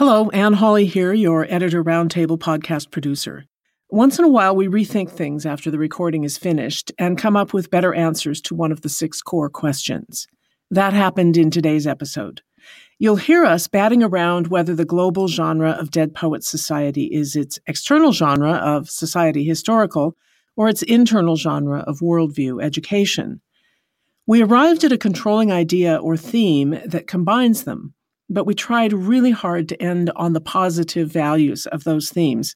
Hello, Anne Hawley here, your Editor Roundtable podcast producer. Once in a while, we rethink things after the recording is finished and come up with better answers to one of the six core questions. That happened in today's episode. You'll hear us batting around whether the global genre of Dead Poets Society is its external genre of society historical or its internal genre of worldview education. We arrived at a controlling idea or theme that combines them but we tried really hard to end on the positive values of those themes.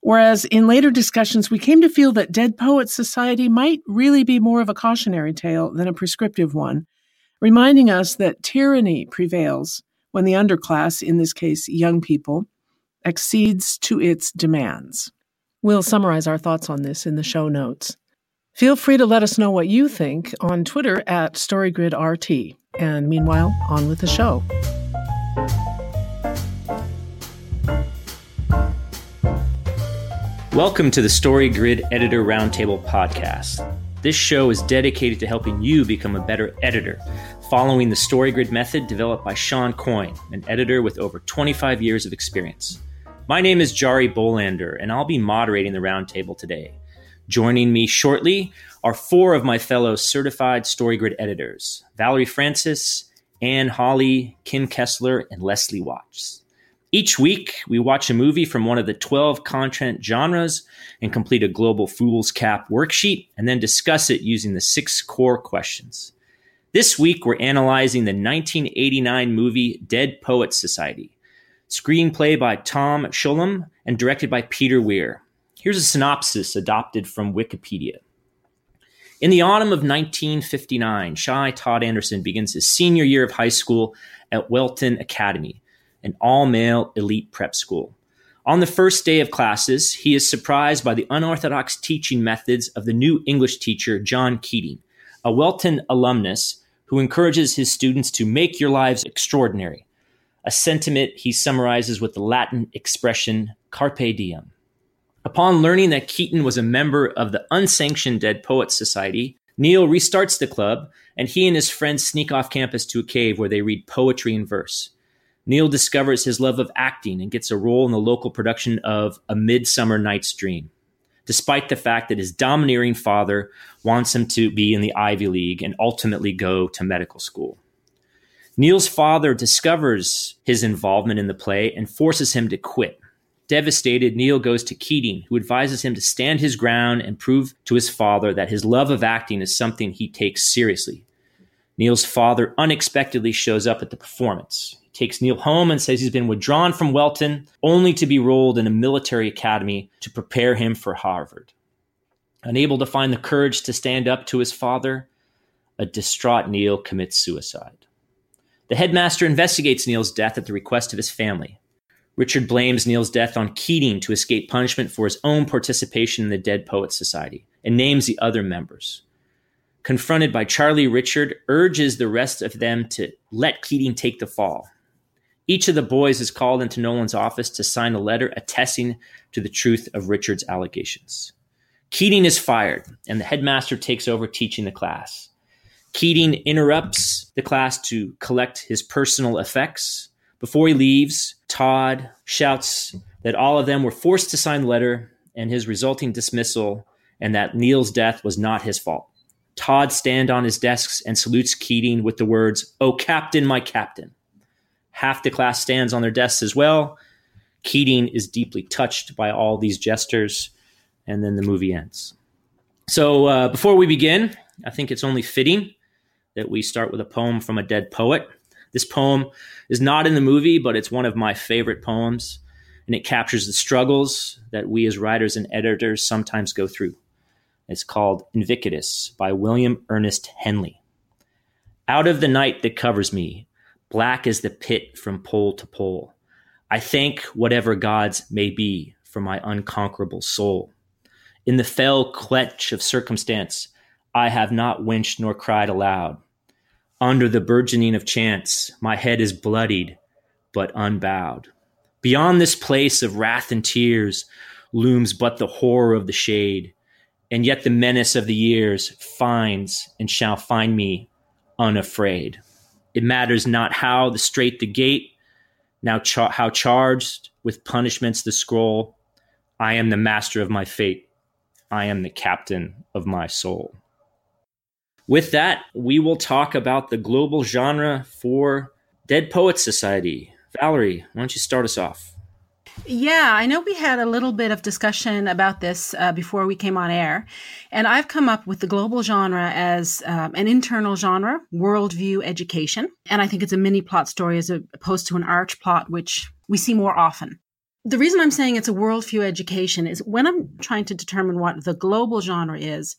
Whereas in later discussions, we came to feel that Dead Poets Society might really be more of a cautionary tale than a prescriptive one, reminding us that tyranny prevails when the underclass, in this case young people, accedes to its demands. We'll summarize our thoughts on this in the show notes. Feel free to let us know what you think on Twitter at StoryGridRT. And meanwhile, on with the show. Welcome to the Story Grid Editor Roundtable podcast. This show is dedicated to helping you become a better editor, following the Story Grid method developed by Shawn Coyne, an editor with over 25 years of experience. My name is Jarie Bolander, and I'll be moderating the roundtable today. Joining me shortly are four of my fellow certified Story Grid editors Valerie Francis, Anne Hawley, Kim Kessler, and Leslie Watts. Each week, we watch a movie from one of the 12 content genres and complete a Global Foolscap worksheet and then discuss it using the six core questions. This week, we're analyzing the 1989 movie Dead Poets Society, screenplay by Tom Schulman and directed by Peter Weir. Here's a synopsis adopted from Wikipedia. In the autumn of 1959, Shy Todd Anderson begins his senior year of high school at Welton Academy an all male elite prep school. On the first day of classes, he is surprised by the unorthodox teaching methods of the new English teacher, John Keating, a Welton alumnus who encourages his students to make your lives extraordinary, a sentiment he summarizes with the Latin expression carpe diem. Upon learning that Keating was a member of the unsanctioned Dead Poets Society, Neil restarts the club, and he and his friends sneak off campus to a cave where they read poetry in verse. Neil discovers his love of acting and gets a role in the local production of A Midsummer Night's Dream, despite the fact that his domineering father wants him to be in the Ivy League and ultimately go to medical school. Neil's father discovers his involvement in the play and forces him to quit. Devastated, Neil goes to Keating, who advises him to stand his ground and prove to his father that his love of acting is something he takes seriously. Neil's father unexpectedly shows up at the performance He takes Neil home and says he's been withdrawn from Welton only to be rolled in a military academy to prepare him for Harvard. Unable to find the courage to stand up to his father, a distraught Neil commits suicide. The headmaster investigates Neil's death at the request of his family. Richard blames Neil's death on Keating to escape punishment for his own participation in the Dead Poets Society and names the other members confronted by Charlie Richard, urges the rest of them to let Keating take the fall. Each of the boys is called into Nolan's office to sign a letter attesting to the truth of Richard's allegations. Keating is fired, and the headmaster takes over teaching the class. Keating interrupts the class to collect his personal effects. Before he leaves, Todd shouts that all of them were forced to sign the letter and his resulting dismissal, and that Neil's death was not his fault. Todd stands on his desks and salutes Keating with the words, Oh, Captain, my Captain. Half the class stands on their desks as well. Keating is deeply touched by all these gestures, and then the movie ends. So, uh, before we begin, I think it's only fitting that we start with a poem from a dead poet. This poem is not in the movie, but it's one of my favorite poems, and it captures the struggles that we as writers and editors sometimes go through. It's called Invictus by William Ernest Henley. Out of the night that covers me, Black as the pit from pole to pole. I thank whatever gods may be for my unconquerable soul. In the fell clutch of circumstance, I have not winced nor cried aloud. Under the burgeoning of chance, my head is bloodied, but unbowed. Beyond this place of wrath and tears looms but the horror of the shade, and yet the menace of the years finds and shall find me unafraid. It matters not how the straight the gate, Now, char- how charged with punishments the scroll? I am the master of my fate. I am the captain of my soul. With that, we will talk about the global genre for Dead Poets Society. Valerie, why don't you start us off? Yeah, I know we had a little bit of discussion about this uh, before we came on air. And I've come up with the global genre as um, an internal genre, worldview education. And I think it's a mini plot story as opposed to an arch plot, which we see more often. The reason I'm saying it's a worldview education is when I'm trying to determine what the global genre is,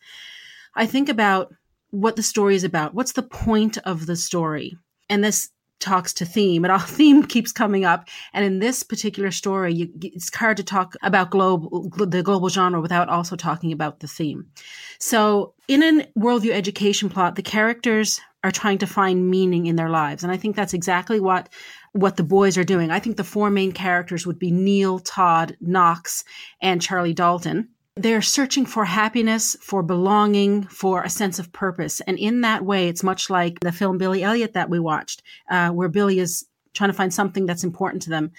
I think about what the story is about. What's the point of the story? And this talks to theme and our theme keeps coming up. And in this particular story you, it's hard to talk about global the global genre without also talking about the theme. So in a worldview education plot the characters are trying to find meaning in their lives. And i think that's exactly what what the boys are doing. I think the four main characters would be neil todd knox and charlie dalton they're searching for happiness, for belonging, for a sense of purpose. And in that way, it's much like the film Billy Elliot that we watched, uh, where Billy is trying to find something that's important to them,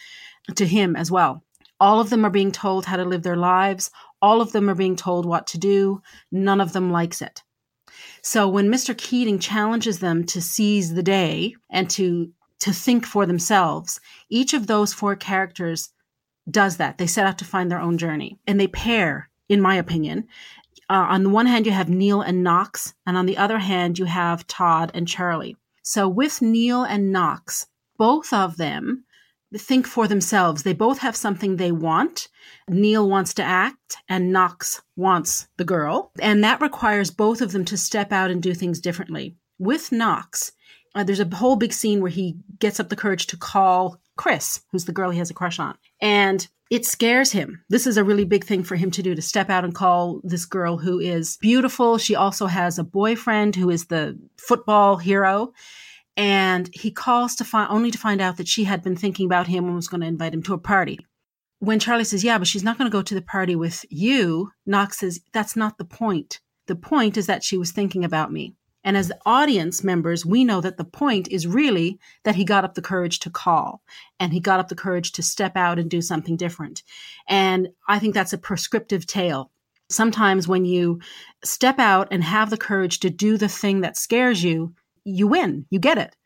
to him as well. All of them are being told how to live their lives. All of them are being told what to do. None of them likes it. So when Mr. Keating challenges them to seize the day and to to think for themselves, each of those four characters does that. They set out to find their own journey and they pair in my opinion. Uh, on the one hand, you have Neil and Knox, and on the other hand, you have Todd and Charlie. So with Neil and Knox, both of them think for themselves. They both have something they want. Neil wants to act and Knox wants the girl. And that requires both of them to step out and do things differently. With Knox, uh, there's a whole big scene where he gets up the courage to call Chris, who's the girl he has a crush on. And it scares him. This is a really big thing for him to do to step out and call this girl who is beautiful. She also has a boyfriend who is the football hero. And he calls to find only to find out that she had been thinking about him and was going to invite him to a party. When Charlie says, Yeah, but she's not going to go to the party with you, Knox says, That's not the point. The point is that she was thinking about me. And as audience members, we know that the point is really that he got up the courage to call and he got up the courage to step out and do something different. And I think that's a prescriptive tale. Sometimes when you step out and have the courage to do the thing that scares you, you win, you get it.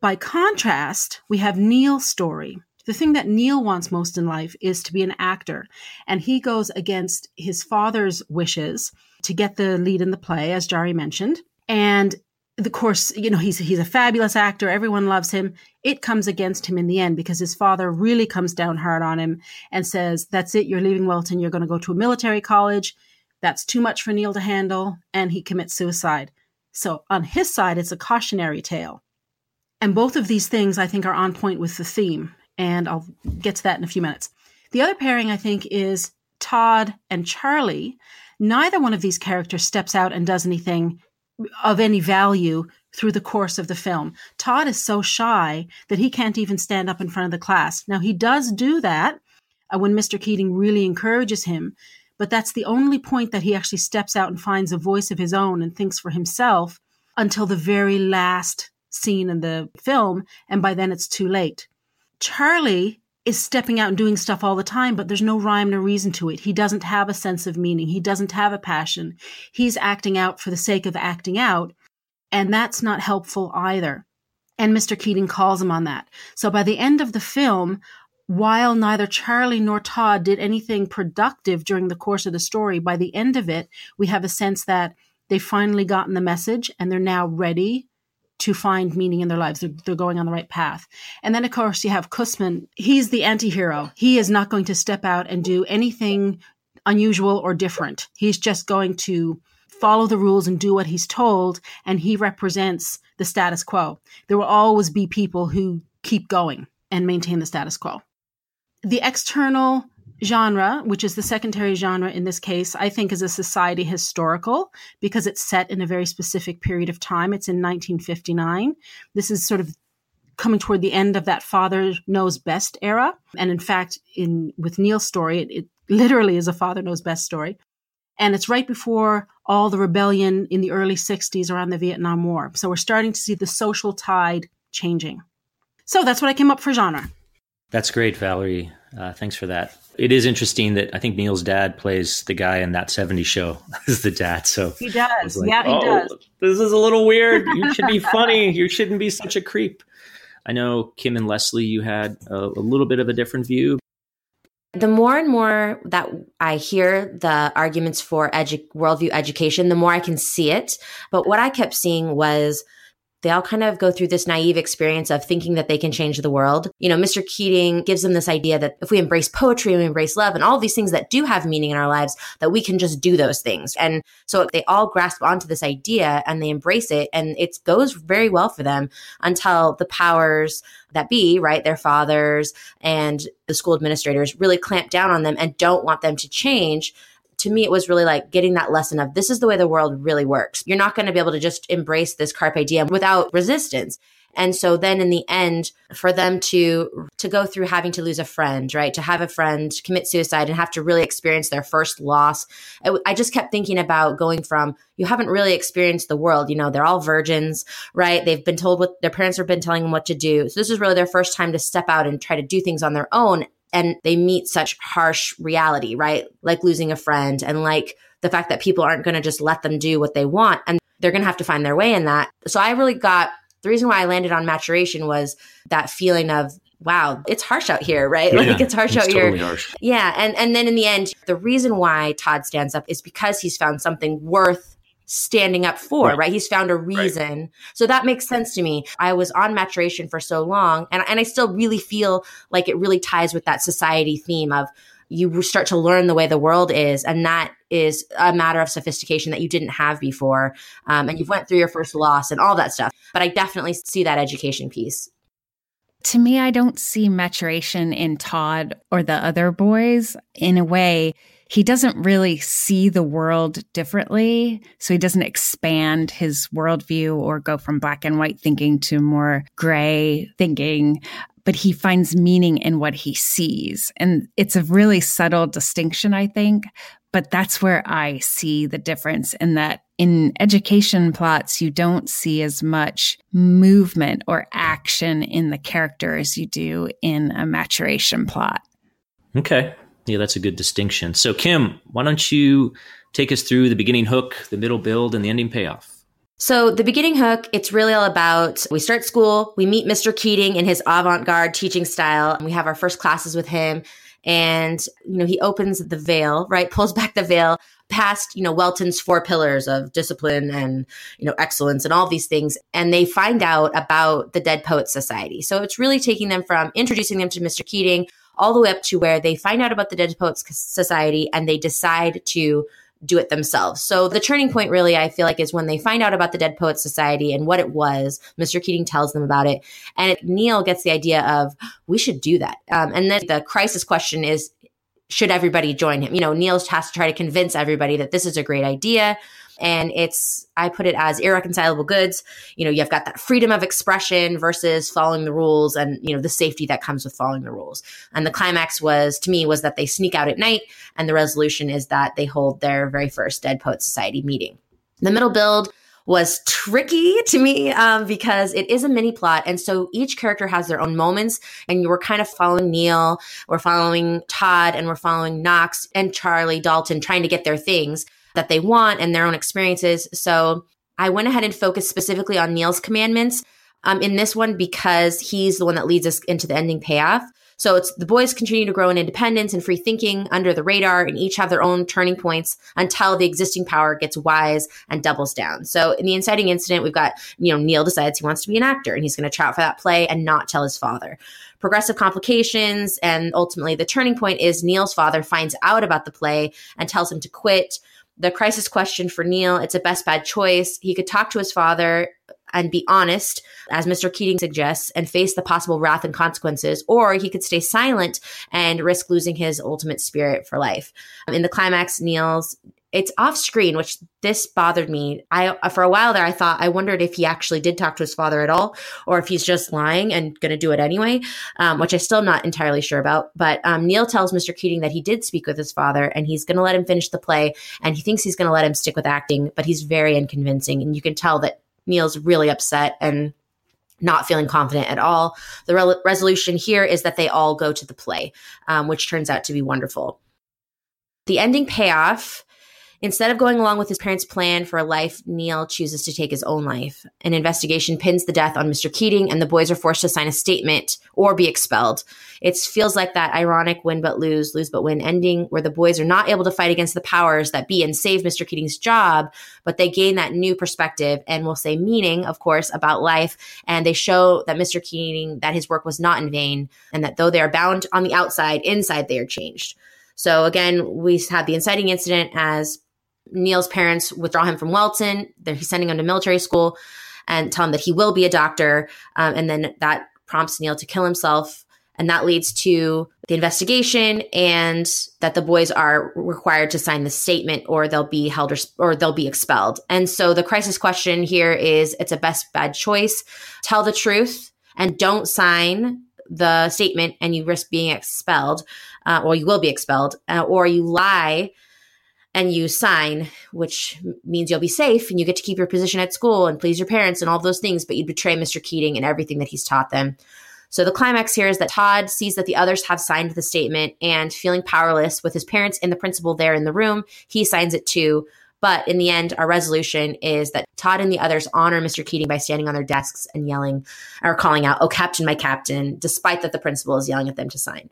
By contrast, we have Neil's story. The thing that Neil wants most in life is to be an actor, and he goes against his father's wishes to get the lead in the play, as Jarie mentioned. And the course, you know, he's he's a fabulous actor. Everyone loves him. It comes against him in the end because his father really comes down hard on him and says, "That's it. You're leaving Welton. You're going to go to a military college. That's too much for Neil to handle." And he commits suicide. So on his side, it's a cautionary tale. And both of these things, I think, are on point with the theme. And I'll get to that in a few minutes. The other pairing, I think, is Todd and Charlie. Neither one of these characters steps out and does anything of any value through the course of the film. Todd is so shy that he can't even stand up in front of the class. Now, he does do that uh, when Mr. Keating really encourages him, but that's the only point that he actually steps out and finds a voice of his own and thinks for himself until the very last scene in the film, and by then it's too late. Charlie is stepping out and doing stuff all the time, but there's no rhyme nor reason to it. He doesn't have a sense of meaning. He doesn't have a passion. He's acting out for the sake of acting out. And that's not helpful either. And Mr. Keating calls him on that. So by the end of the film, while neither Charlie nor Todd did anything productive during the course of the story, by the end of it, we have a sense that they've finally gotten the message and they're now ready to find meaning in their lives. They're, they're, going on the right path. And then, of course, you have Kussmann. He's the anti hero. He is not going to step out and do anything unusual or different. He's just going to follow the rules and do what he's told. And he represents the status quo. There will always be people who keep going and maintain the status quo. The external genre, which is the secondary genre in this case, I think is a society historical because it's set in a very specific period of time. It's in 1959. This is sort of coming toward the end of that father knows best era. And in fact, in with Neil's story, it, it literally is a father knows best story. And it's right before all the rebellion in the early 60s around the Vietnam War. So we're starting to see the social tide changing. So that's what I came up for genre. That's great, Valerie. Uh, thanks for that. It is interesting that I think Neil's dad plays the guy in that 70s show as the dad. So he does. Like, yeah, he oh, does. This is a little weird. You should be funny. You shouldn't be such a creep. I know Kim and Leslie, you had a, a little bit of a different view. The more and more that I hear the arguments for edu- worldview education, the more I can see it. But what I kept seeing was they all kind of go through this naive experience of thinking that they can change the world. You know, Mr. Keating gives them this idea that if we embrace poetry and we embrace love and all these things that do have meaning in our lives, that we can just do those things. And so they all grasp onto this idea and they embrace it and it goes very well for them until the powers that be, right, their fathers and the school administrators really clamp down on them and don't want them to change to me, it was really like getting that lesson of this is the way the world really works. You're not going to be able to just embrace this carpe diem without resistance. And so then in the end, for them to to go through having to lose a friend, right? To have a friend commit suicide and have to really experience their first loss. I, I just kept thinking about going from you haven't really experienced the world. You know, they're all virgins, right? They've been told what their parents have been telling them what to do. So this is really their first time to step out and try to do things on their own and they meet such harsh reality, right? Like losing a friend and like the fact that people aren't going to just let them do what they want and they're going to have to find their way in that. So I really got the reason why I landed on maturation was that feeling of wow, it's harsh out here, right? Yeah, like it's harsh it's out totally here. Harsh. Yeah, and and then in the end, the reason why Todd stands up is because he's found something worth standing up for, right? right? He's found a reason. Right. So that makes sense to me. I was on maturation for so long and, and I still really feel like it really ties with that society theme of you start to learn the way the world is and that is a matter of sophistication that you didn't have before um, and you've went through your first loss and all that stuff but i definitely see that education piece to me i don't see maturation in todd or the other boys in a way he doesn't really see the world differently. So he doesn't expand his worldview or go from black and white thinking to more gray thinking but he finds meaning in what he sees. And it's a really subtle distinction, I think. But that's where I see the difference in that in education plots, you don't see as much movement or action in the character as you do in a maturation plot. Okay. Yeah, that's a good distinction. So, Kim, why don't you take us through the beginning hook, the middle build, and the ending payoff? So, the beginning hook, it's really all about we start school, we meet Mr. Keating in his avant garde teaching style, and we have our first classes with him. And, you know, he opens the veil, right? Pulls back the veil past, you know, Welton's four pillars of discipline and, you know, excellence and all these things. And they find out about the Dead Poets Society. So, it's really taking them from introducing them to Mr. Keating all the way up to where they find out about the Dead Poets Society and they decide to do it themselves. So the turning point really I feel like is when they find out about the Dead Poets Society and what it was. Mr. Keating tells them about it and Neil gets the idea of we should do that. Um, and then the crisis question is should everybody join him? You know, Neil has to try to convince everybody that this is a great idea. And it's, I put it as irreconcilable goods. You know, you've got that freedom of expression versus following the rules and, you know, the safety that comes with following the rules. And the climax was, to me, was that they sneak out at night. And the resolution is that they hold their very first Dead Poet Society meeting. The middle build was tricky to me um, because it is a mini plot. And so each character has their own moments. And you were kind of following Neil, we're following Todd, and we're following Knox and Charlie Dalton trying to get their things that they want and their own experiences. So I went ahead and focused specifically on Neil's commandments um, in this one because he's the one that leads us into the ending payoff. So it's the boys continue to grow in independence and free thinking under the radar and each have their own turning points until the existing power gets wise and doubles down. So in the inciting incident, we've got, you know, Neil decides he wants to be an actor and he's going to try out for that play and not tell his father. Progressive complications and ultimately the turning point is Neil's father finds out about the play and tells him to quit the crisis question for Neil, it's a best bad choice. He could talk to his father and be honest, as Mr. Keating suggests, and face the possible wrath and consequences, or he could stay silent and risk losing his ultimate spirit for life. In the climax, Neil's it's off screen, which this bothered me. I for a while there, I thought I wondered if he actually did talk to his father at all, or if he's just lying and going to do it anyway, um, which I still not entirely sure about. But um, Neil tells Mr. Keating that he did speak with his father, and he's going to let him finish the play, and he thinks he's going to let him stick with acting, but he's very unconvincing, and you can tell that Neil's really upset and not feeling confident at all. The re- resolution here is that they all go to the play, um, which turns out to be wonderful. The ending payoff Instead of going along with his parents' plan for a life, Neil chooses to take his own life. An investigation pins the death on Mr. Keating, and the boys are forced to sign a statement or be expelled. It feels like that ironic win but lose, lose but win ending where the boys are not able to fight against the powers that be and save Mr. Keating's job, but they gain that new perspective and will say meaning, of course, about life. And they show that Mr. Keating, that his work was not in vain, and that though they are bound on the outside, inside they are changed. So again, we have the inciting incident as Neil's parents withdraw him from Welton. They're, he's sending him to military school and tell him that he will be a doctor. Um, and then that prompts Neil to kill himself. And that leads to the investigation and that the boys are required to sign the statement or they'll be held or, or they'll be expelled. And so the crisis question here is it's a best bad choice. Tell the truth and don't sign the statement and you risk being expelled uh, or you will be expelled uh, or you lie and you sign, which means you'll be safe and you get to keep your position at school and please your parents and all those things, but you betray Mr. Keating and everything that he's taught them. So the climax here is that Todd sees that the others have signed the statement and feeling powerless with his parents and the principal there in the room, he signs it too. But in the end, our resolution is that Todd and the others honor Mr. Keating by standing on their desks and yelling or calling out, Oh, Captain, my Captain, despite that the principal is yelling at them to sign.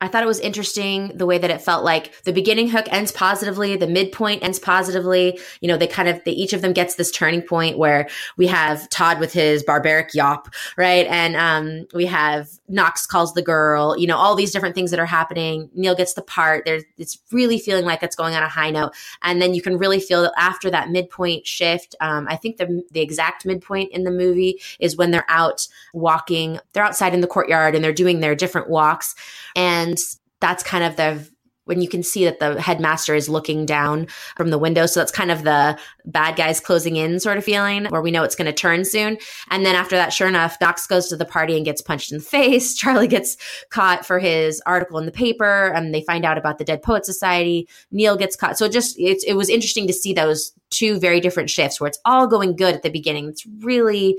I thought it was interesting the way that it felt like the beginning hook ends positively, the midpoint ends positively. You know, they kind of, they, each of them gets this turning point where we have Todd with his barbaric yawp, right? And um, we have Knox calls the girl, you know, all these different things that are happening. Neil gets the part. There's, it's really feeling like it's going on a high note. And then you can really feel that after that midpoint shift, um, I think the, the exact midpoint in the movie is when they're out walking, they're outside in the courtyard and they're doing their different walks. And and that's kind of the when you can see that the headmaster is looking down from the window. So that's kind of the bad guys closing in sort of feeling where we know it's going to turn soon. And then after that, sure enough, Knox goes to the party and gets punched in the face. Charlie gets caught for his article in the paper and they find out about the Dead Poet Society. Neil gets caught. So it just, it, it was interesting to see those two very different shifts where it's all going good at the beginning. It's really,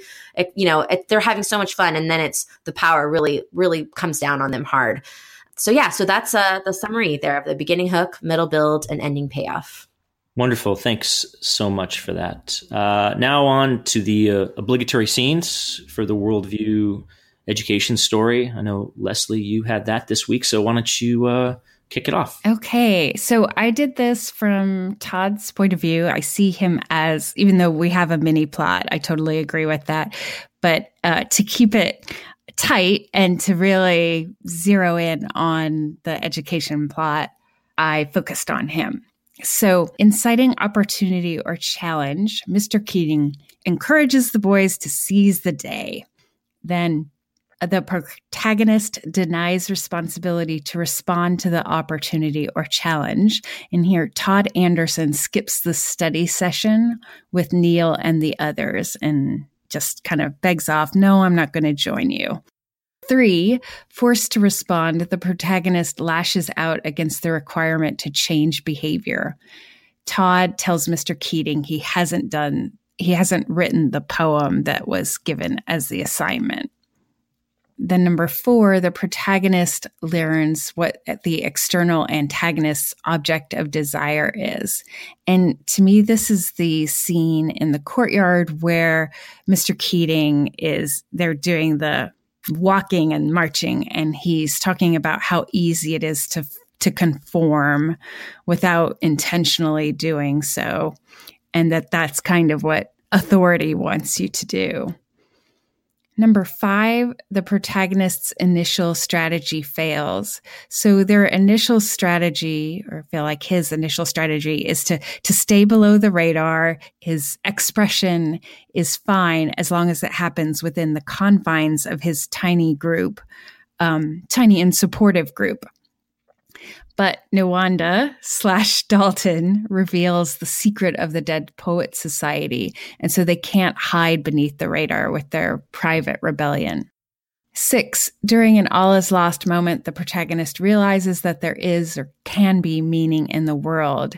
you know, it, they're having so much fun. And then it's the power really, really comes down on them hard so yeah, so that's uh, the summary there of the beginning hook, middle build, and ending payoff. Wonderful. Thanks so much for that. Uh, now on to the uh, obligatory scenes for the worldview education story. I know Leslie, you had that this week, so why don't you uh, kick it off? Okay, so I did this from Todd's point of view. I see him as, even though we have a mini plot, I totally agree with that. But uh, to keep it tight and to really zero in on the education plot, I focused on him. So, inciting opportunity or challenge, Mr. Keating encourages the boys to seize the day. Then the protagonist denies responsibility to respond to the opportunity or challenge. And here, Todd Anderson skips the study session with Neil and the others and just kind of begs off, No, I'm not going to join you. Three, forced to respond, the protagonist lashes out against the requirement to change behavior. Todd tells Mr. Keating he hasn't done, he hasn't written the poem that was given as the assignment. Then, number four, the protagonist learns what the external antagonist's object of desire is. And to me, this is the scene in the courtyard where Mr. Keating is, they're doing the walking and marching and he's talking about how easy it is to to conform without intentionally doing so and that that's kind of what authority wants you to do Number five, the protagonist's initial strategy fails. So their initial strategy, or feel like his initial strategy is to, to stay below the radar. His expression is fine as long as it happens within the confines of his tiny group, um, tiny and supportive group. But Nuwanda slash Dalton reveals the secret of the Dead Poet Society, and so they can't hide beneath the radar with their private rebellion. Six, during an all is lost moment, the protagonist realizes that there is or can be meaning in the world.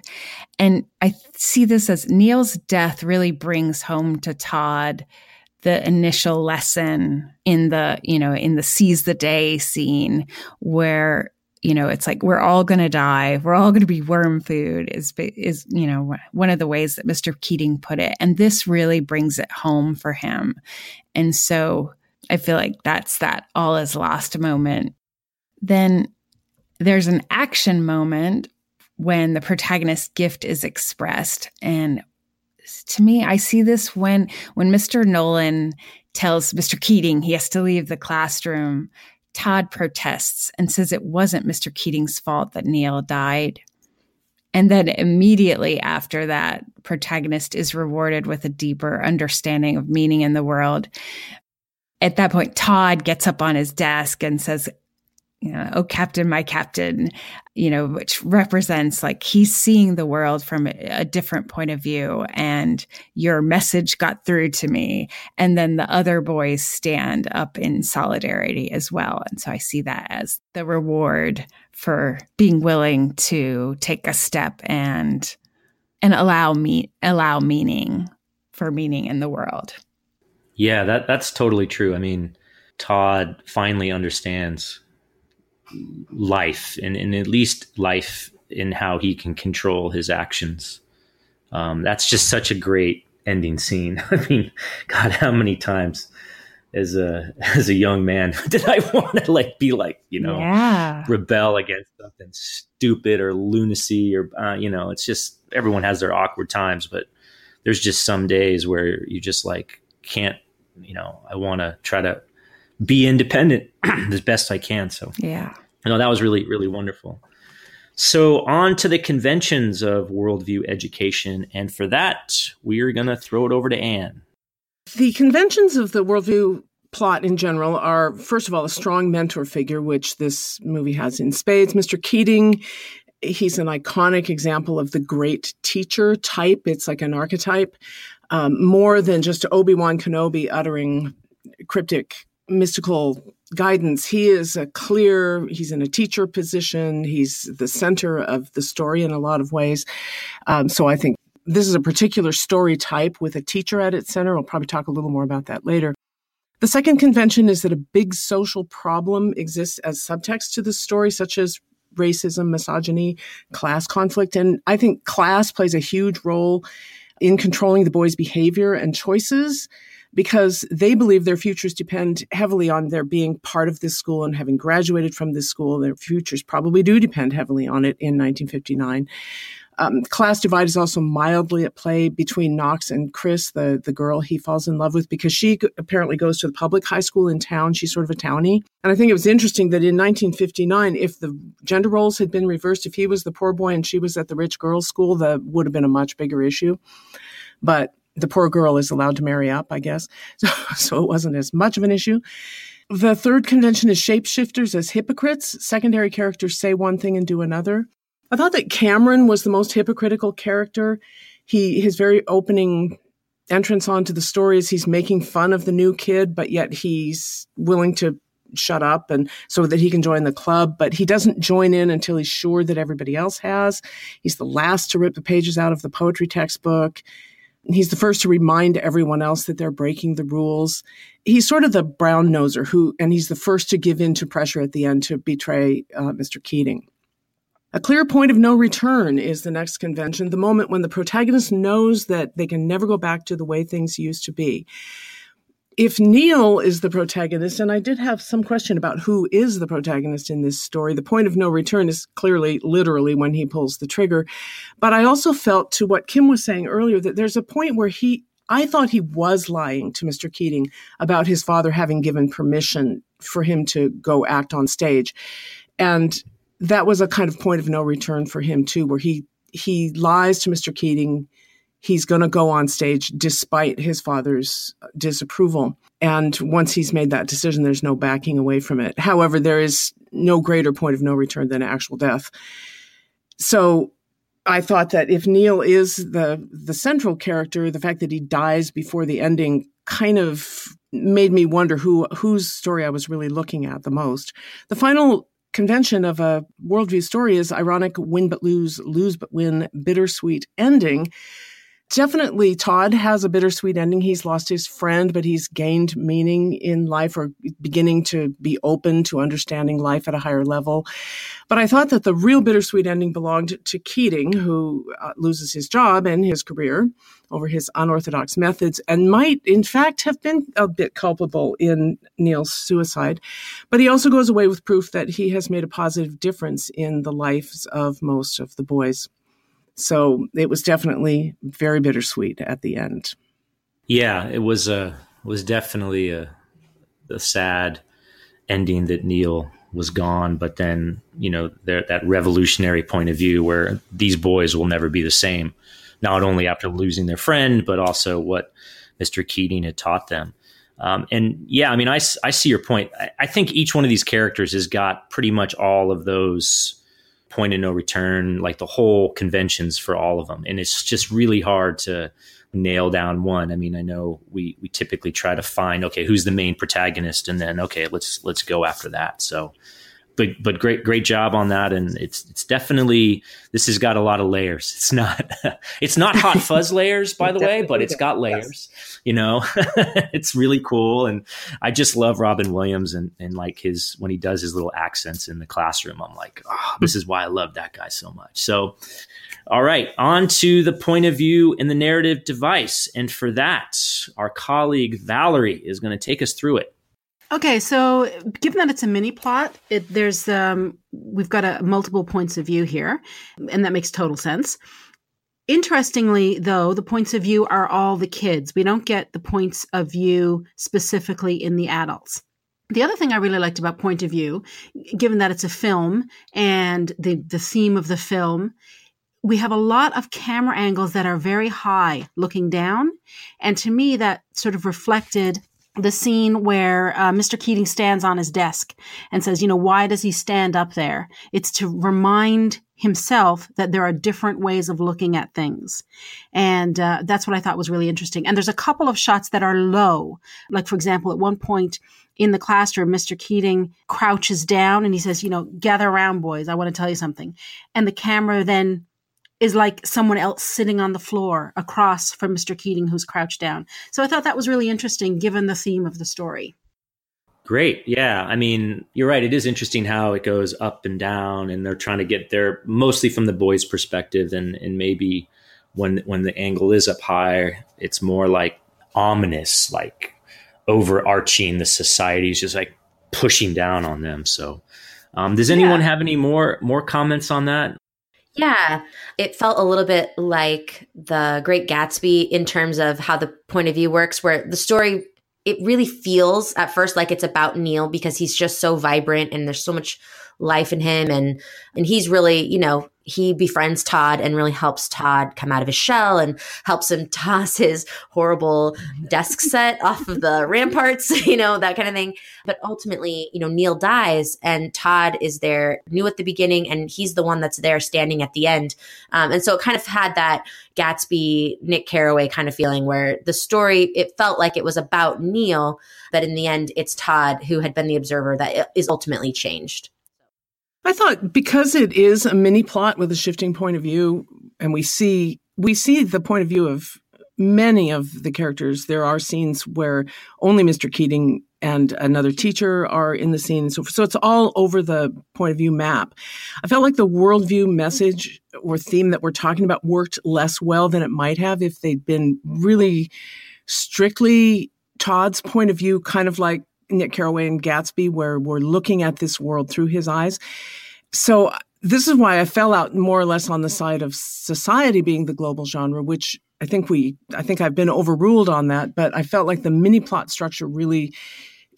And I see this as Neil's death really brings home to Todd the initial lesson in the, you know, in the seize the day scene where you know it's like we're all going to die. We're all going to be worm food is is you know one of the ways that Mr. Keating put it. And this really brings it home for him. And so i feel like that's that all is lost moment. Then there's an action moment when the protagonist's gift is expressed. And to me i see this when when mr nolan tells mr keating he has to leave the classroom todd protests and says it wasn't mr keating's fault that neil died. And then immediately after that protagonist is rewarded with a deeper understanding of meaning in the world. At that point todd gets up on his desk and says you know, oh, captain, my captain, you know, which represents like he's seeing the world from a different point of view and your message got through to me. And then the other boys stand up in solidarity as well. And so I see that as the reward for being willing to take a step and, and allow me, allow meaning for meaning in the world. Yeah, that, that's totally true. I mean, Todd finally understands life and, and at least life in how he can control his actions. Um, that's just such a great ending scene. I mean, God, how many times as a as a young man did I want to like be like you know yeah. rebel against something stupid or lunacy or uh, you know it's just everyone has their awkward times, but there's just some days where you just like can't you know I want to try to be independent as best I can. So yeah, I know that was really really wonderful. So on to the conventions of worldview education, and for that we are going to throw it over to Anne. The conventions of the worldview plot in general are, first of all, a strong mentor figure, which this movie has in spades. Mr. Keating, he's an iconic example of the great teacher type. It's like an archetype, um, more than just Obi Wan Kenobi uttering cryptic mystical guidance. He is a clear, he's in a teacher position. He's the center of the story in a lot of ways. Um, so I think this is a particular story type with a teacher at its center. We'll probably talk a little more about that later. The second convention is that a big social problem exists as subtext to the story, such as racism, misogyny, class conflict. And I think class plays a huge role in controlling the boys' behavior and choices because they believe their futures depend heavily on their being part of this school and having graduated from this school. Their futures probably do depend heavily on it in 1959. Um, class divide is also mildly at play between Knox and Chris, the, the girl he falls in love with, because she apparently goes to the public high school in town. She's sort of a townie. And I think it was interesting that in 1959, if the gender roles had been reversed, if he was the poor boy and she was at the rich girls' school, that would have been a much bigger issue. But the poor girl is allowed to marry up, I guess. So, so it wasn't as much of an issue. The third convention is shapeshifters as hypocrites. Secondary characters say one thing and do another. I thought that Cameron was the most hypocritical character. He his very opening entrance onto the story is he's making fun of the new kid, but yet he's willing to shut up and so that he can join the club, but he doesn't join in until he's sure that everybody else has. He's the last to rip the pages out of the poetry textbook. He's the first to remind everyone else that they're breaking the rules. He's sort of the brown noser who, and he's the first to give in to pressure at the end to betray uh, Mr. Keating. A clear point of no return is the next convention, the moment when the protagonist knows that they can never go back to the way things used to be. If Neil is the protagonist, and I did have some question about who is the protagonist in this story, the point of no return is clearly literally when he pulls the trigger. But I also felt to what Kim was saying earlier that there's a point where he I thought he was lying to Mr. Keating about his father having given permission for him to go act on stage. And that was a kind of point of no return for him too, where he he lies to Mr. Keating. He's going to go on stage despite his father's disapproval. And once he's made that decision, there's no backing away from it. However, there is no greater point of no return than actual death. So I thought that if Neil is the the central character, the fact that he dies before the ending kind of made me wonder who whose story I was really looking at the most. The final convention of a worldview story is ironic win but lose, lose but win, bittersweet ending. Definitely Todd has a bittersweet ending. He's lost his friend, but he's gained meaning in life or beginning to be open to understanding life at a higher level. But I thought that the real bittersweet ending belonged to Keating, who uh, loses his job and his career over his unorthodox methods and might, in fact, have been a bit culpable in Neil's suicide. But he also goes away with proof that he has made a positive difference in the lives of most of the boys. So it was definitely very bittersweet at the end. Yeah, it was a was definitely a, a sad ending that Neil was gone, but then you know there, that revolutionary point of view where these boys will never be the same, not only after losing their friend, but also what Mr. Keating had taught them. Um, and yeah, I mean, I, I see your point. I, I think each one of these characters has got pretty much all of those point of no return, like the whole conventions for all of them. And it's just really hard to nail down one. I mean, I know we we typically try to find okay, who's the main protagonist, and then okay, let's let's go after that. So but but great great job on that. And it's it's definitely this has got a lot of layers. It's not it's not hot fuzz layers by the way but it's got layers yes. you know? It's really cool. And i just love robin williams and and like his when he does his little accents in the classroom i'm like oh this is why i love that guy so much. So all right on to the point of view and the narrative device. And for that our colleague valerie is going to take us through it Okay, so given that it's a mini plot, it, there's um, we've got a multiple points of view here, and that makes total sense. Interestingly, though, the points of view are all the kids. We don't get the points of view specifically in the adults. The other thing I really liked about point of view, given that it's a film and the the theme of the film, we have a lot of camera angles that are very high looking down, and to me that sort of reflected the scene where uh, Mr. Keating stands on his desk and says, you know, why does he stand up there? It's to remind himself that there are different ways of looking at things. And uh, that's what I thought was really interesting. And there's a couple of shots that are low. Like, for example, at one point in the classroom, Mr. Keating crouches down and he says, you know, gather around, boys. I want to tell you something. And the camera then is like someone else sitting on the floor across from Mr. Keating who's crouched down. So I thought that was really interesting given the theme of the story. Great. Yeah. I mean, you're right. It is interesting how it goes up and down and they're trying to get there mostly from the boys' perspective and, and maybe when when the angle is up higher, it's more like ominous, like overarching the society is just like pushing down on them. So um, does anyone yeah. have any more more comments on that? Yeah, it felt a little bit like the Great Gatsby in terms of how the point of view works, where the story it really feels at first like it's about Neil because he's just so vibrant and there's so much life in him and and he's really you know he befriends Todd and really helps Todd come out of his shell and helps him toss his horrible desk set off of the ramparts, you know, that kind of thing. But ultimately, you know, Neil dies and Todd is there new at the beginning and he's the one that's there standing at the end. Um, and so it kind of had that Gatsby, Nick Carraway kind of feeling where the story, it felt like it was about Neil, but in the end, it's Todd who had been the observer that is ultimately changed. I thought because it is a mini plot with a shifting point of view, and we see we see the point of view of many of the characters. There are scenes where only Mr. Keating and another teacher are in the scene. So, so it's all over the point of view map. I felt like the worldview message or theme that we're talking about worked less well than it might have if they'd been really strictly Todd's point of view, kind of like Nick Carraway and Gatsby, where we're looking at this world through his eyes. So this is why I fell out more or less on the side of society being the global genre, which I think we, I think I've been overruled on that, but I felt like the mini plot structure really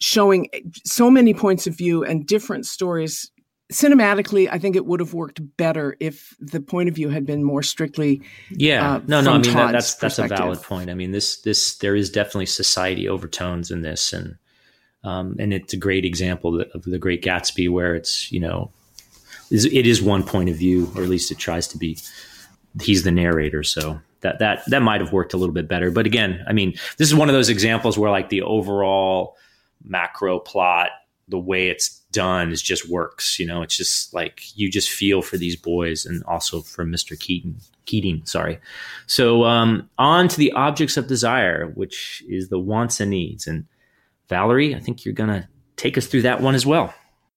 showing so many points of view and different stories. Cinematically, I think it would have worked better if the point of view had been more strictly. Yeah, uh, no, no. I mean that, that's that's a valid point. I mean this this there is definitely society overtones in this, and um, and it's a great example of the Great Gatsby, where it's you know, it is one point of view, or at least it tries to be. He's the narrator, so that that that might have worked a little bit better. But again, I mean, this is one of those examples where like the overall macro plot, the way it's done is just works. You know, it's just like you just feel for these boys and also for Mr. Keaton. Keating, sorry. So um, on to the objects of desire, which is the wants and needs. And Valerie, I think you're gonna take us through that one as well.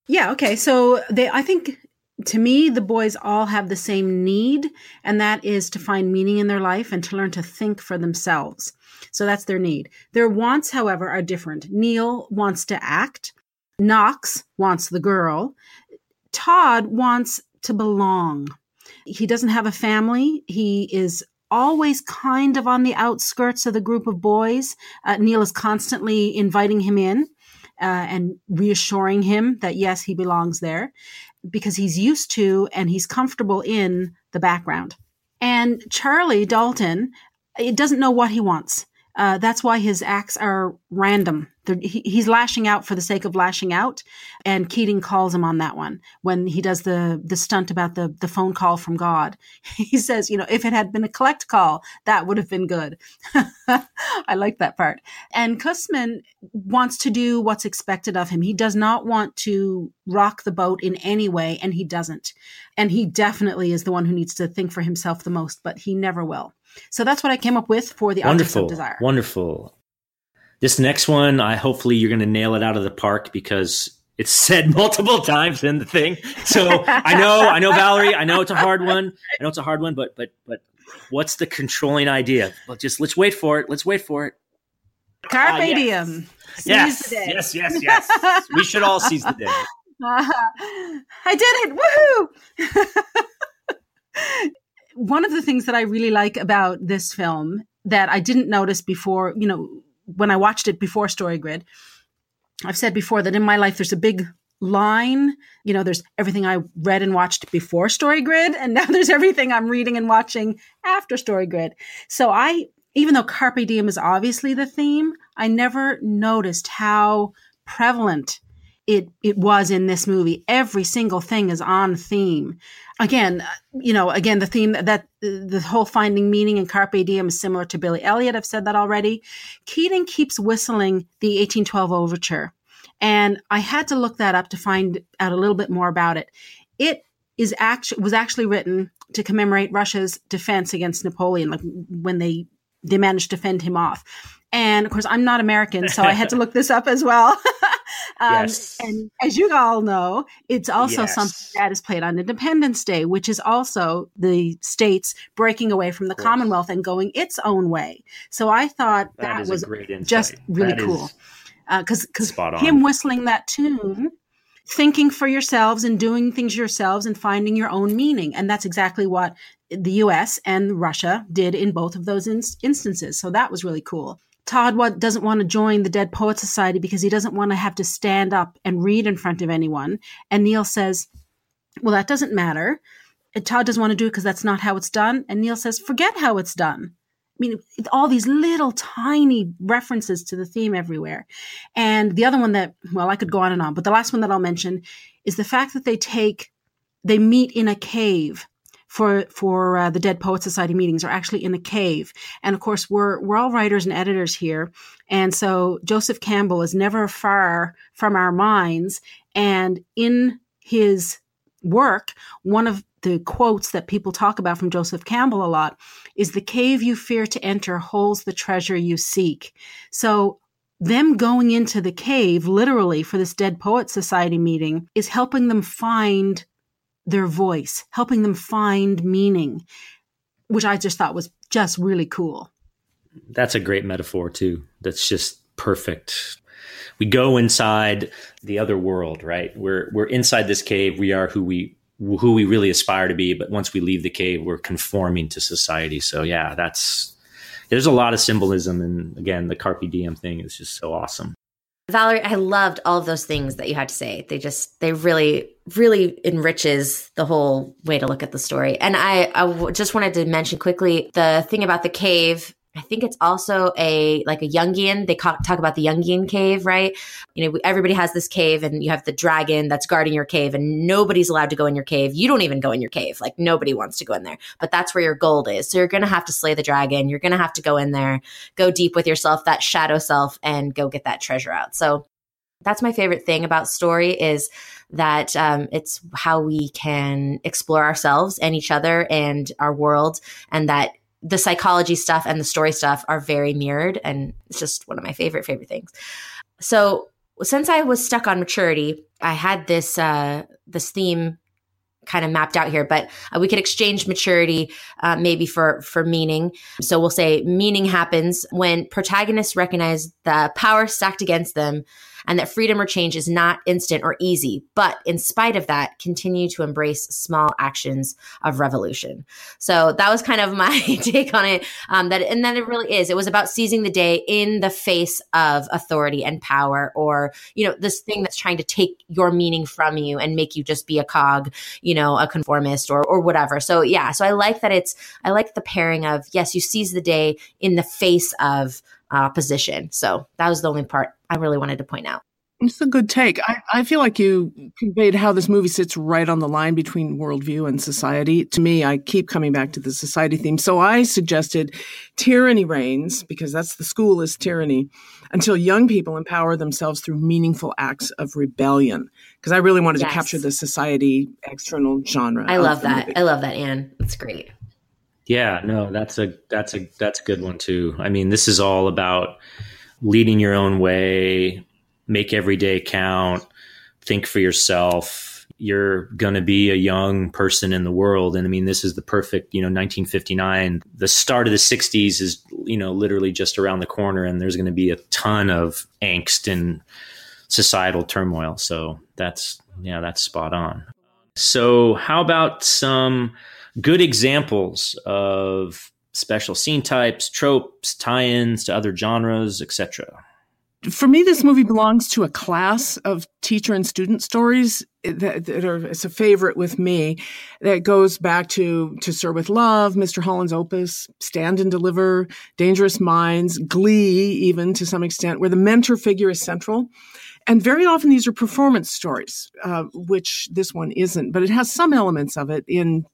Yeah. Okay. So they, I think to me, the boys all have the same need, and that is to find meaning in their life and to learn to think for themselves. So that's their need. Their wants, however, are different. Neil wants to act. Knox wants the girl. Todd wants to belong. He doesn't have a family. He is always kind of on the outskirts of the group of boys. Uh, Neil is constantly inviting him in. Uh, and reassuring him that yes, he belongs there because he's used to and he's comfortable in the background. And Charlie Dalton, it doesn't know what he wants. Uh, that's why his acts are random. He, he's lashing out for the sake of lashing out, and Keating calls him on that one when he does the the stunt about the the phone call from God. He says, you know, if it had been a collect call, that would have been good. I like that part. And Kussmaul wants to do what's expected of him. He does not want to rock the boat in any way, and he doesn't. And he definitely is the one who needs to think for himself the most, but he never will. So that's what I came up with for the wonderful, objects of desire. Wonderful. This next one, I hopefully you're going to nail it out of the park because it's said multiple times in the thing. So I know, I know, Valerie, I know it's a hard one. I know it's a hard one, but but but what's the controlling idea? Well, just let's wait for it. Let's wait for it. Carpe uh, yes. diem. Yes, yes, yes, yes. we should all seize the day. Uh, I did it! Woohoo! one of the things that I really like about this film that I didn't notice before, you know, when I watched it before Story Grid, I've said before that in my life there's a big line. You know, there's everything I read and watched before Story Grid, and now there's everything I'm reading and watching after Story Grid. So I, even though Carpe Diem is obviously the theme, I never noticed how prevalent it it was in this movie. Every single thing is on theme. Again, uh, you know, again the theme that the whole finding meaning in carpe diem is similar to Billy Elliot. I've said that already. Keating keeps whistling the 1812 overture, and I had to look that up to find out a little bit more about it. It is actually was actually written to commemorate Russia's defense against Napoleon, like when they they managed to fend him off. And of course, I'm not American, so I had to look this up as well. Um, yes. And as you all know, it's also yes. something that is played on Independence Day, which is also the states breaking away from the Commonwealth and going its own way. So I thought that, that was just really that cool. Because uh, him whistling that tune, thinking for yourselves and doing things yourselves and finding your own meaning. And that's exactly what the US and Russia did in both of those in- instances. So that was really cool. Todd doesn't want to join the Dead Poet Society because he doesn't want to have to stand up and read in front of anyone. And Neil says, Well, that doesn't matter. And Todd doesn't want to do it because that's not how it's done. And Neil says, Forget how it's done. I mean, all these little tiny references to the theme everywhere. And the other one that, well, I could go on and on, but the last one that I'll mention is the fact that they take, they meet in a cave for for uh, the Dead Poet Society meetings are actually in a cave. And of course, we're we're all writers and editors here, and so Joseph Campbell is never far from our minds. And in his work, one of the quotes that people talk about from Joseph Campbell a lot is the cave you fear to enter holds the treasure you seek. So them going into the cave literally for this Dead Poet Society meeting is helping them find their voice, helping them find meaning, which I just thought was just really cool. That's a great metaphor, too. That's just perfect. We go inside the other world, right? We're we're inside this cave. We are who we who we really aspire to be, but once we leave the cave, we're conforming to society. So yeah, that's there's a lot of symbolism and again, the carpe diem thing is just so awesome. Valerie, I loved all of those things that you had to say. They just, they really, really enriches the whole way to look at the story. And I, I w- just wanted to mention quickly the thing about the cave I think it's also a like a Jungian. They talk about the Jungian cave, right? You know, everybody has this cave, and you have the dragon that's guarding your cave, and nobody's allowed to go in your cave. You don't even go in your cave. Like nobody wants to go in there. But that's where your gold is. So you're going to have to slay the dragon. You're going to have to go in there, go deep with yourself, that shadow self, and go get that treasure out. So That's my favorite thing about story is that um, it's how we can explore ourselves and each other and our world, and that the psychology stuff and the story stuff are very mirrored. And it's just one of my favorite, favorite things. So since I was stuck on maturity, I had this uh, this theme kind of mapped out here, but uh, we could exchange maturity uh, maybe for for meaning. So we'll say meaning happens when protagonists recognize the power stacked against them and that freedom or change is not instant or easy, but in spite of that, continue to embrace small actions of revolution. So that was kind of my take on it. Um, that and then it really is. It was about seizing the day in the face of authority and power, or you know, this thing that's trying to take your meaning from you and make you just be a cog, you know, a conformist or or whatever. So yeah, so I like that it's I like the pairing of yes, you seize the day in the face of uh, opposition. So that was the only part I really wanted to point out. It's a good take. I, I feel like you conveyed how this movie sits right on the line between worldview and society. To me, I keep coming back to the society theme. So I suggested tyranny reigns, because that's the school is tyranny, until young people empower themselves through meaningful acts of rebellion. Because I really wanted yes. to capture the society external genre. I love that. Movie. I love that, Anne. That's great. Yeah, no, that's a that's a that's a good one too. I mean, this is all about leading your own way, make every day count, think for yourself. You're going to be a young person in the world. And I mean, this is the perfect, you know, 1959. The start of the 60s is, you know, literally just around the corner, and there's going to be a ton of angst and societal turmoil. So that's, yeah, that's spot on. So, how about some good examples of special scene types, tropes, tie-ins to other genres, etc. For me, this movie belongs to a class of teacher and student stories that, that are it's a favorite with me. That goes back to To Sir with Love, Mr. Holland's Opus, Stand and Deliver, Dangerous Minds, Glee, even to some extent, where the mentor figure is central. And very often these are performance stories, uh, which this one isn't, but it has some elements of it in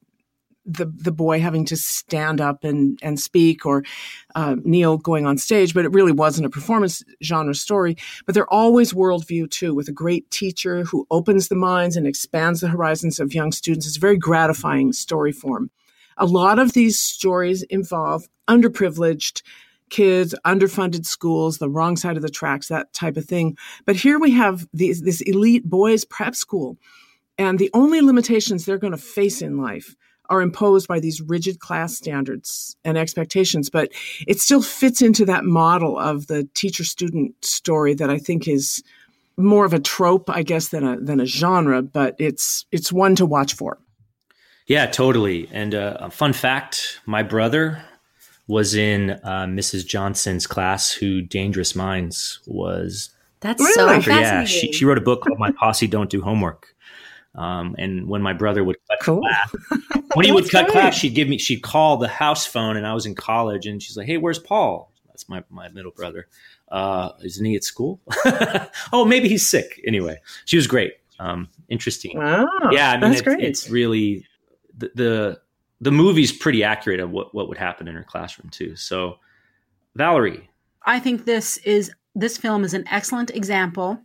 the the boy having to stand up and and speak or uh, Neil going on stage, but it really wasn't a performance genre story. But they're always worldview too, with a great teacher who opens the minds and expands the horizons of young students. It's a very gratifying story form. A lot of these stories involve underprivileged kids, underfunded schools, the wrong side of the tracks, that type of thing. But here we have these, this elite boys prep school. And the only limitations they're going to face in life are imposed by these rigid class standards and expectations, but it still fits into that model of the teacher student story that I think is more of a trope, I guess, than a than a genre, but it's it's one to watch for. Yeah, totally. And uh, a fun fact: my brother was in uh, Mrs. Johnson's class, who Dangerous Minds was. That's really? so fascinating. Yeah, she, she wrote a book called My Posse Don't Do Homework. Um, and when my brother would cut cool. class, when he would cut great. class, she'd give me, she'd call the house phone, and I was in college, and she's like, "Hey, where's Paul?" That's my my middle brother. Uh, isn't he at school? oh, maybe he's sick. Anyway, she was great. Um, interesting. Wow. Yeah, I mean, it's, it's, really the, the the movie's pretty accurate of what what would happen in her classroom too. So, Valerie, I think this is this film is an excellent example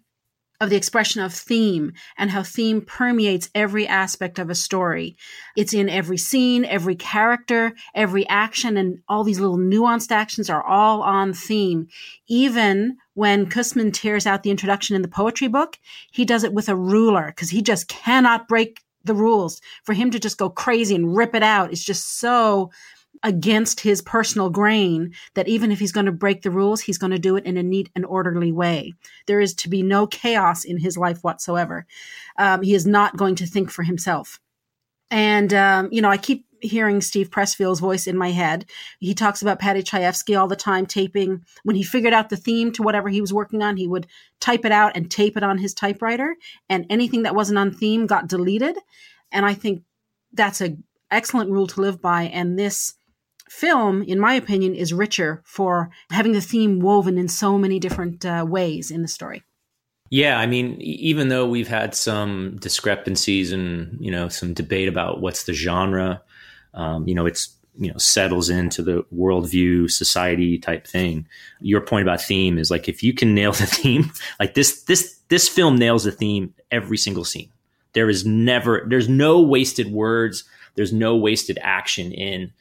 of the expression of theme and how theme permeates every aspect of a story. It's in every scene, every character, every action, and all these little nuanced actions are all on theme. Even when Küssmann tears out the introduction in the poetry book, he does it with a ruler because he just cannot break the rules. For him to just go crazy and rip it out is just so against his personal grain that even if he's going to break the rules, he's going to do it in a neat and orderly way. There is to be no chaos in his life whatsoever. Um, he is not going to think for himself. And, um, you know, I keep hearing Steve Pressfield's voice in my head. He talks about Paddy Chayefsky all the time, taping. When he figured out the theme to whatever he was working on, he would type it out and tape it on his typewriter. And anything that wasn't on theme got deleted. And I think that's a excellent rule to live by. And this film, in my opinion, is richer for having the theme woven in so many different uh, ways in the story. Yeah, I mean, even though we've had some discrepancies and you know some debate about what's the genre, um, you know, it's you know settles into the worldview society type thing. Your point about theme is like if you can nail the theme like this this this film nails the theme every single scene. There is never there's no wasted words. There's no wasted action in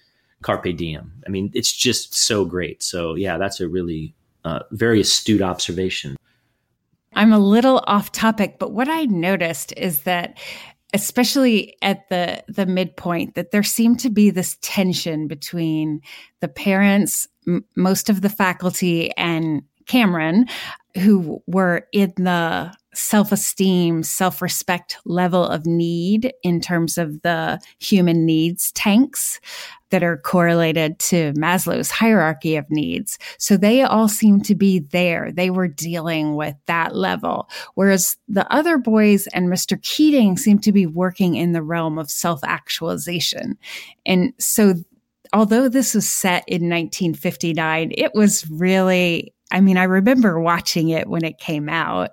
carpe diem. I mean it's just so great. So yeah that's a really uh, very astute observation. I'm a little off topic, but what I noticed is that especially at the the midpoint that there seemed to be this tension between the parents m- most of the faculty and Cameron who were in the self-esteem self-respect level of need in terms of the human needs tanks that are correlated to Maslow's hierarchy of needs. So they all seem to be there. They were dealing with that level. Whereas the other boys and Mr. Keating seem to be working in the realm of self actualization. And so although this was set in 1959, it was really I mean, I remember watching it when it came out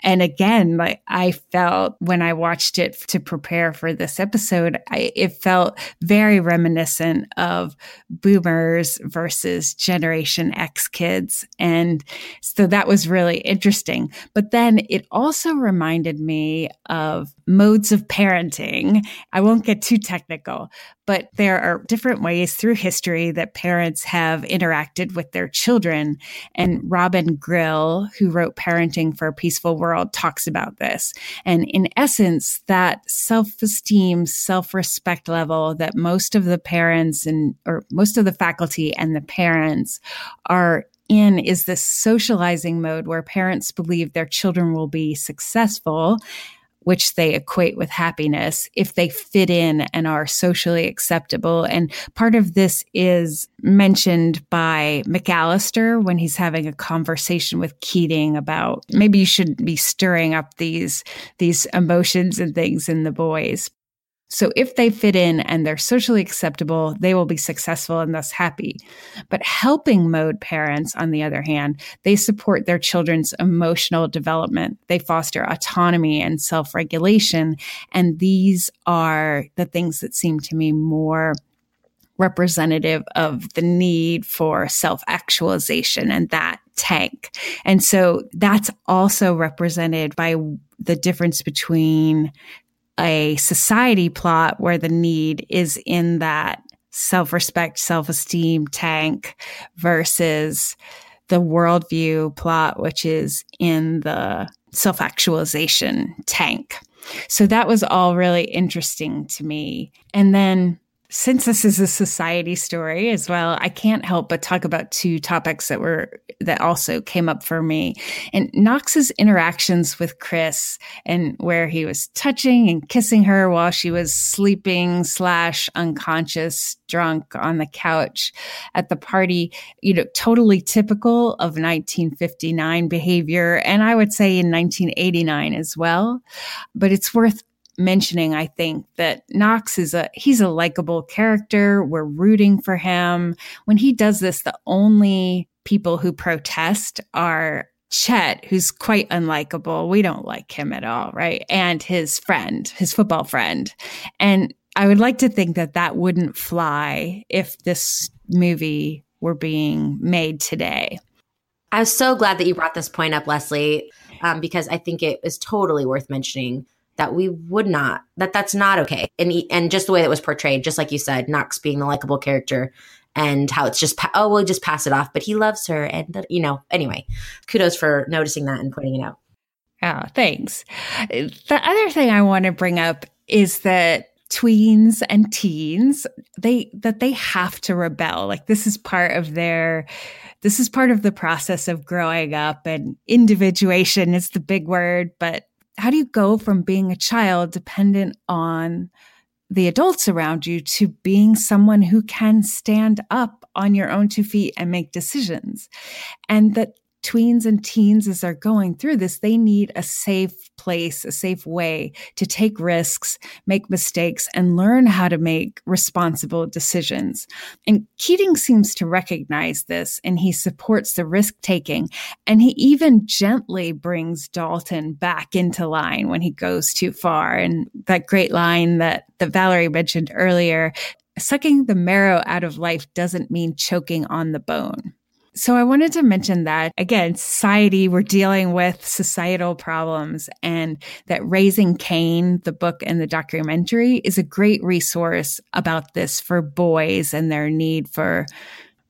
and again, like I felt when I watched it to prepare for this episode, I, it felt very reminiscent of boomers versus Generation X kids. And so that was really interesting. But then it also reminded me of modes of parenting. I won't get too technical, but there are different ways through history that parents have interacted with their children. And Robin Grille, who wrote Parenting for a Peaceful World, talks about this. And in essence, that self esteem, self respect level that most of the parents and, or most of the faculty and the parents are in is this socializing mode where parents believe their children will be successful which they equate with happiness if they fit in and are socially acceptable. And part of this is mentioned by McAllister when he's having a conversation with Keating about maybe you shouldn't be stirring up these, these emotions and things in the boys. So if they fit in and they're socially acceptable, they will be successful and thus happy. But helping mode parents, on the other hand, they support their children's emotional development. They foster autonomy and self-regulation. And these are the things that seem to me more representative of the need for self-actualization and that tank. And so that's also represented by the difference between a society plot where the need is in that self respect, self esteem tank versus the worldview plot, which is in the self actualization tank. So that was all really interesting to me. And then since this is a society story as well, I can't help but talk about two topics that were that also came up for me. And Knox's interactions with Chris and where he was touching and kissing her while she was sleeping slash unconscious, drunk on the couch at the party, you know, totally typical of 1959 behavior. And I would say in 1989 as well. But it's worth mentioning, I think, that Knox is a he's a likable character. We're rooting for him. When he does this, the only people who protest are Chet, who's quite unlikable. We don't like him at all, right? And his friend, his football friend. And I would like to think that that wouldn't fly if this movie were being made today. I was so glad that you brought this point up, Leslie, um, because I think it is totally worth mentioning that we would not that that's not okay. And and just the way that was portrayed just like you said knox being the likable character and how it's just oh we'll just pass it off but he loves her and you know anyway kudos for noticing that and pointing it out. Yeah thanks. The other thing i want to bring up is that tweens and teens they that they have to rebel. Like this is part of their this is part of the process of growing up and individuation is the big word but how do you go from being a child dependent on the adults around you to being someone who can stand up on your own two feet and make decisions? And that tweens and teens, as they're going through this, they need a safe place, a safe way to take risks, make mistakes, and learn how to make responsible decisions. And Keating seems to recognize this and he supports the risk taking. And he even gently brings Dalton back into line when he goes too far. And that great line that, that Valerie mentioned earlier sucking the marrow out of life doesn't mean choking on the bone. So I wanted to mention that again, society, we're dealing with societal problems and that Raising Cain, the book and the documentary is a great resource about this for boys and their need for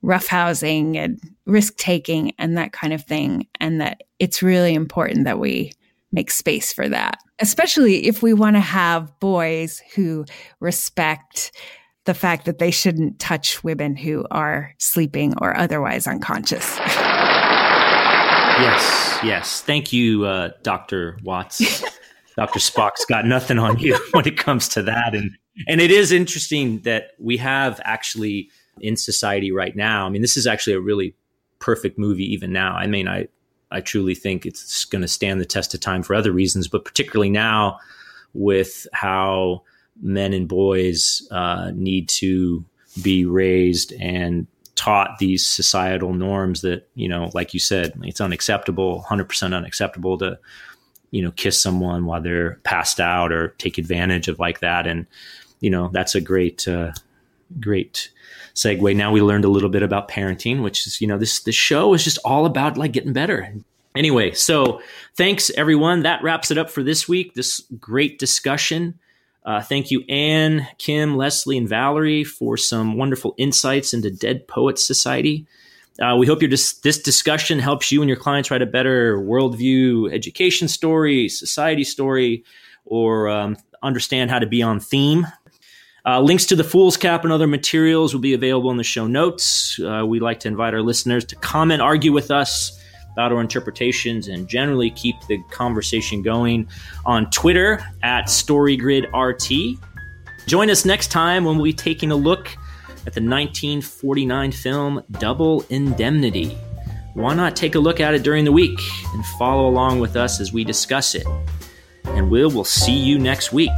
roughhousing and risk taking and that kind of thing. And that it's really important that we make space for that, especially if we want to have boys who respect the fact that they shouldn't touch women who are sleeping or otherwise unconscious. yes, yes. Thank you, uh, Dr. Watts. Dr. Spock's got nothing on you when it comes to that. And and it is interesting that we have actually in society right now. I mean, this is actually a really perfect movie even now. I mean, I I truly think it's going to stand the test of time for other reasons, but particularly now with how men and boys uh, need to be raised and taught these societal norms that you know like you said it's unacceptable 100% unacceptable to you know kiss someone while they're passed out or take advantage of like that. And you know that's a great uh, great segue. Now we learned a little bit about parenting which is you know this this show is just all about like getting better. Anyway so thanks everyone. That wraps it up for this week. This great discussion uh, thank you, Anne, Kim, Leslie, and Valerie, for some wonderful insights into Dead Poets Society. Uh, we hope your dis- this discussion helps you and your clients write a better worldview, education story, society story, or um, understand how to be on theme. Uh, links to the Foolscap and other materials will be available in the show notes. Uh, we like to invite our listeners to comment, argue with us about our interpretations and generally keep the conversation going on Twitter at StoryGridRT. Join us next time when we'll be taking a look at the 1949 film Double Indemnity. Why not take a look at it during the week and follow along with us as we discuss it? And we'll, we'll see you next week.